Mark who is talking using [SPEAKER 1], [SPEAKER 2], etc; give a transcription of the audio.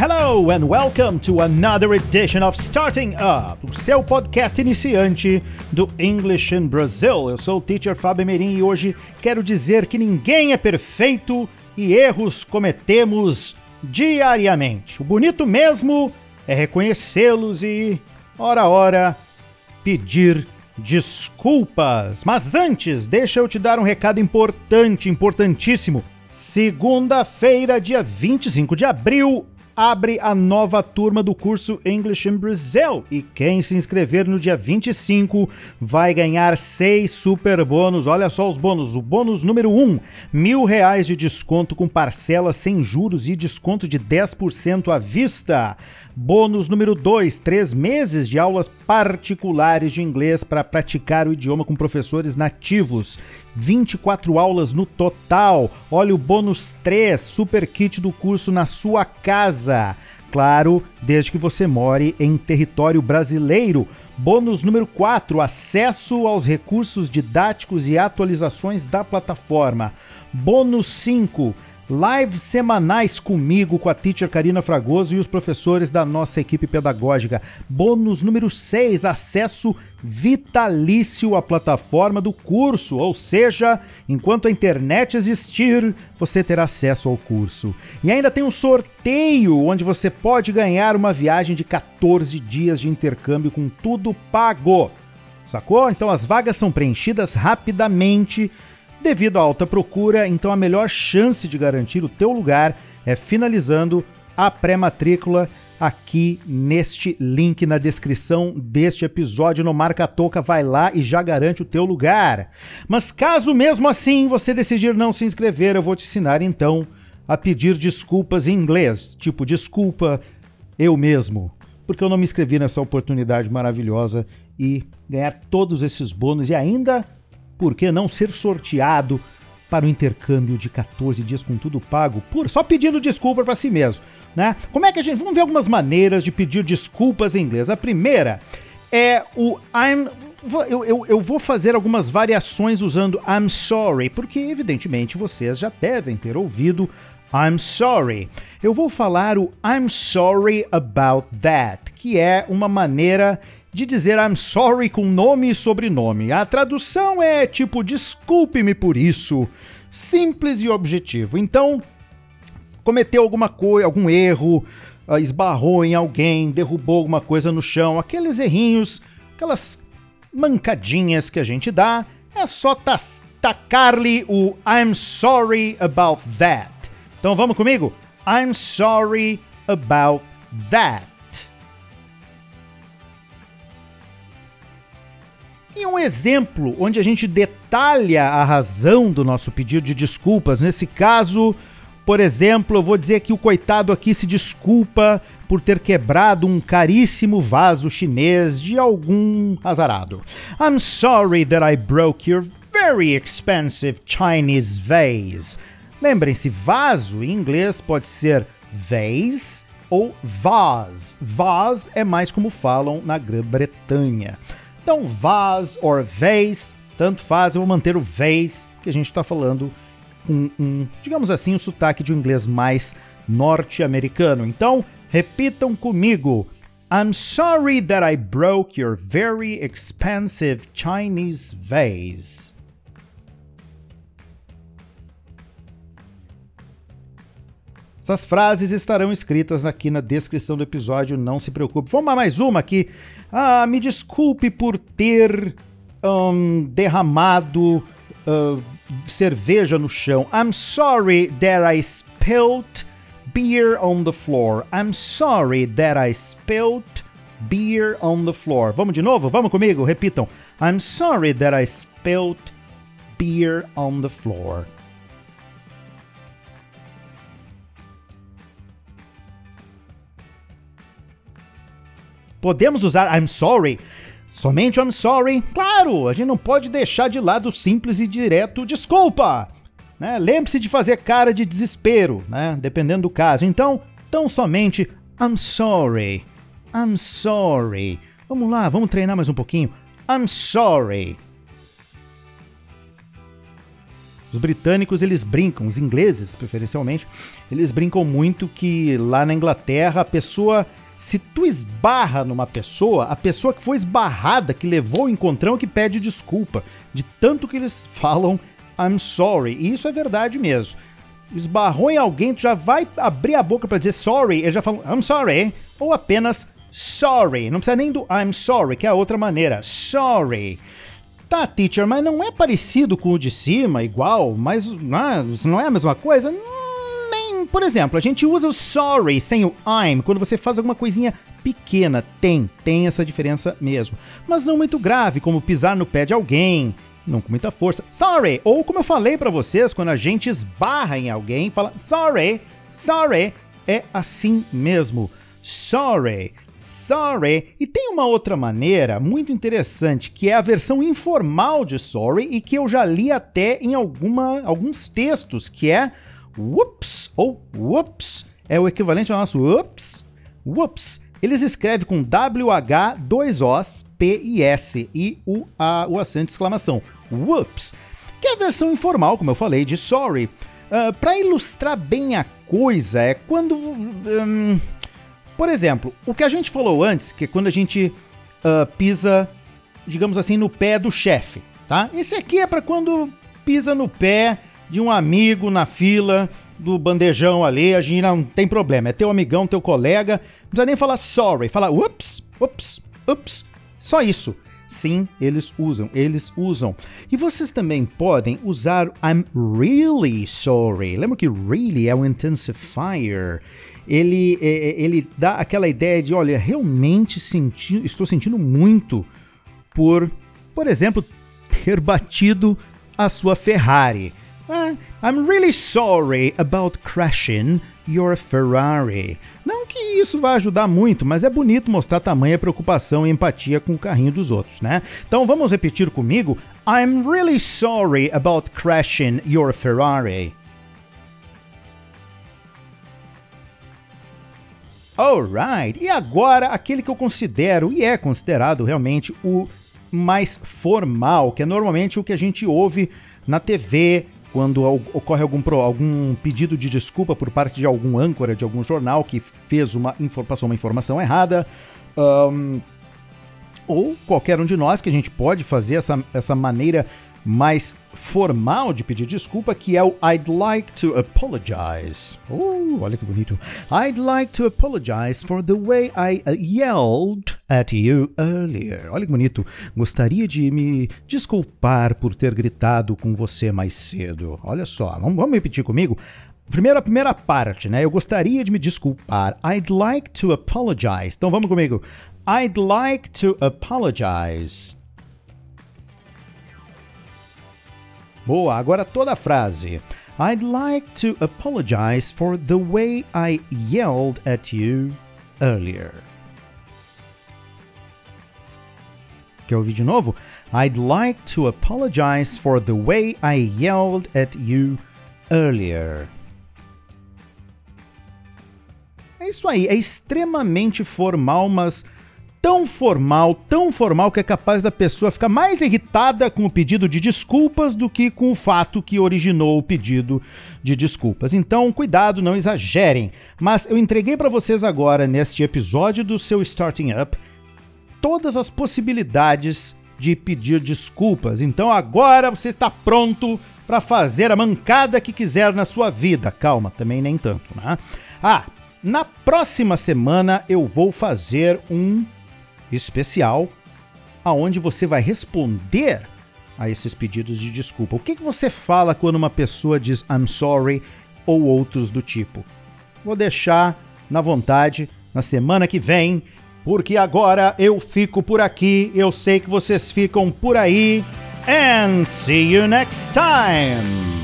[SPEAKER 1] Hello and welcome to another edition of Starting Up, o seu podcast iniciante do English in Brazil. Eu sou o teacher Fábio Merim e hoje quero dizer que ninguém é perfeito e erros cometemos diariamente. O bonito mesmo é reconhecê-los e, ora ora, pedir desculpas. Mas antes, deixa eu te dar um recado importante, importantíssimo. Segunda-feira, dia 25 de abril, abre a nova turma do curso English in Brazil e quem se inscrever no dia 25 vai ganhar seis super bônus. Olha só os bônus. O bônus número 1, um, mil reais de desconto com parcela sem juros e desconto de 10% à vista. Bônus número 2, três meses de aulas particulares de inglês para praticar o idioma com professores nativos. 24 aulas no total. Olha o bônus 3, super kit do curso na sua casa. Claro, desde que você more em território brasileiro. Bônus número 4, acesso aos recursos didáticos e atualizações da plataforma. Bônus 5, lives semanais comigo, com a teacher Karina Fragoso e os professores da nossa equipe pedagógica. Bônus número 6, acesso vitalício à plataforma do curso, ou seja, enquanto a internet existir, você terá acesso ao curso. E ainda tem um sorteio onde você pode ganhar uma viagem de 14 dias de intercâmbio com tudo pago. Sacou? Então as vagas são preenchidas rapidamente Devido à alta procura, então a melhor chance de garantir o teu lugar é finalizando a pré-matrícula aqui neste link na descrição deste episódio no Marca Toca, vai lá e já garante o teu lugar. Mas caso mesmo assim você decidir não se inscrever, eu vou te ensinar então a pedir desculpas em inglês, tipo desculpa eu mesmo, porque eu não me inscrevi nessa oportunidade maravilhosa e ganhar todos esses bônus e ainda por que não ser sorteado para o intercâmbio de 14 dias com tudo pago, por só pedindo desculpa para si mesmo, né? Como é que a gente vamos ver algumas maneiras de pedir desculpas em inglês? A primeira é o I'm eu, eu, eu, vou fazer algumas variações usando I'm sorry, porque evidentemente vocês já devem ter ouvido I'm sorry. Eu vou falar o I'm sorry about that, que é uma maneira de dizer I'm sorry com nome e sobrenome. A tradução é tipo desculpe-me por isso. Simples e objetivo. Então, cometeu alguma coisa, algum erro, ah, esbarrou em alguém, derrubou alguma coisa no chão, aqueles errinhos, aquelas mancadinhas que a gente dá, é só tacar-lhe o I'm sorry about that. Então vamos comigo? I'm sorry about that. Um exemplo onde a gente detalha a razão do nosso pedido de desculpas. Nesse caso, por exemplo, eu vou dizer que o coitado aqui se desculpa por ter quebrado um caríssimo vaso chinês de algum azarado. I'm sorry that I broke your very expensive Chinese vase. Lembrem-se, vaso em inglês pode ser vase ou vase. Vase é mais como falam na Grã-Bretanha. Então, vase or vase, tanto faz, eu vou manter o vase, que a gente está falando com um, digamos assim, um sotaque de um inglês mais norte-americano. Então, repitam comigo. I'm sorry that I broke your very expensive Chinese vase. Essas frases estarão escritas aqui na descrição do episódio, não se preocupe. Vamos a mais uma aqui. Ah, me desculpe por ter um, derramado uh, cerveja no chão. I'm sorry that I spilled beer on the floor. I'm sorry that I spilled beer on the floor. Vamos de novo? Vamos comigo? Repitam. I'm sorry that I spilled beer on the floor. Podemos usar I'm sorry? Somente I'm sorry? Claro, a gente não pode deixar de lado simples e direto desculpa. Né? Lembre-se de fazer cara de desespero, né? dependendo do caso. Então, tão somente I'm sorry. I'm sorry. Vamos lá, vamos treinar mais um pouquinho. I'm sorry. Os britânicos eles brincam, os ingleses preferencialmente, eles brincam muito que lá na Inglaterra a pessoa se tu esbarra numa pessoa, a pessoa que foi esbarrada, que levou o encontrão, que pede desculpa. De tanto que eles falam I'm sorry. E isso é verdade mesmo. Esbarrou em alguém, tu já vai abrir a boca para dizer sorry, eles já falam I'm sorry, ou apenas sorry. Não precisa nem do I'm sorry, que é a outra maneira. Sorry. Tá, teacher, mas não é parecido com o de cima, igual, mas não é a mesma coisa? Nem, por exemplo, a gente usa o sorry sem o I'm quando você faz alguma coisinha pequena. Tem, tem essa diferença mesmo. Mas não muito grave, como pisar no pé de alguém, não com muita força. Sorry! Ou como eu falei para vocês, quando a gente esbarra em alguém, fala sorry, sorry. É assim mesmo. Sorry. Sorry. E tem uma outra maneira muito interessante, que é a versão informal de sorry e que eu já li até em alguma, alguns textos, que é whoops ou whoops. É o equivalente ao nosso whoops. Whoops. Eles escrevem com W-H, dois Os, P e S e o, a, o acento de exclamação. Whoops. Que é a versão informal, como eu falei, de sorry. Uh, ah, Para ilustrar bem a coisa, é quando. Um, por exemplo, o que a gente falou antes, que é quando a gente uh, pisa, digamos assim, no pé do chefe, tá? Esse aqui é para quando pisa no pé de um amigo na fila do bandejão ali, a gente não tem problema. É teu amigão, teu colega, não precisa nem falar sorry, fala ups, ups, ups. Só isso. Sim, eles usam, eles usam. E vocês também podem usar I'm really sorry. Lembra que really é um intensifier? Ele, é, é, ele dá aquela ideia de, olha, realmente senti, estou sentindo muito por, por exemplo, ter batido a sua Ferrari. Uh, I'm really sorry about crashing your Ferrari. Não que isso vá ajudar muito, mas é bonito mostrar tamanha preocupação e empatia com o carrinho dos outros, né? Então vamos repetir comigo. I'm really sorry about crashing your Ferrari. Alright, e agora aquele que eu considero e é considerado realmente o mais formal, que é normalmente o que a gente ouve na TV, quando ocorre algum, algum pedido de desculpa por parte de algum âncora de algum jornal que fez uma passou uma informação errada. Um, ou qualquer um de nós que a gente pode fazer essa, essa maneira mais formal de pedir desculpa, que é o I'd like to apologize. Oh, olha que bonito. I'd like to apologize for the way I uh, yelled at you earlier. Olha que bonito. Gostaria de me desculpar por ter gritado com você mais cedo. Olha só, vamos, vamos repetir comigo? Primeiro, a primeira parte, né? Eu gostaria de me desculpar. I'd like to apologize. Então vamos comigo. I'd like to apologize. Boa, agora toda a frase. I'd like to apologize for the way I yelled at you earlier. Quer ouvir de novo? I'd like to apologize for the way I yelled at you earlier. É isso aí, é extremamente formal, mas tão formal, tão formal que é capaz da pessoa ficar mais irritada com o pedido de desculpas do que com o fato que originou o pedido de desculpas. Então, cuidado, não exagerem. Mas eu entreguei para vocês agora neste episódio do seu Starting Up todas as possibilidades de pedir desculpas. Então agora você está pronto para fazer a mancada que quiser na sua vida. Calma, também nem tanto, né? Ah, na próxima semana eu vou fazer um especial aonde você vai responder a esses pedidos de desculpa. O que, que você fala quando uma pessoa diz I'm sorry ou outros do tipo? Vou deixar na vontade na semana que vem, porque agora eu fico por aqui, eu sei que vocês ficam por aí. And see you next time!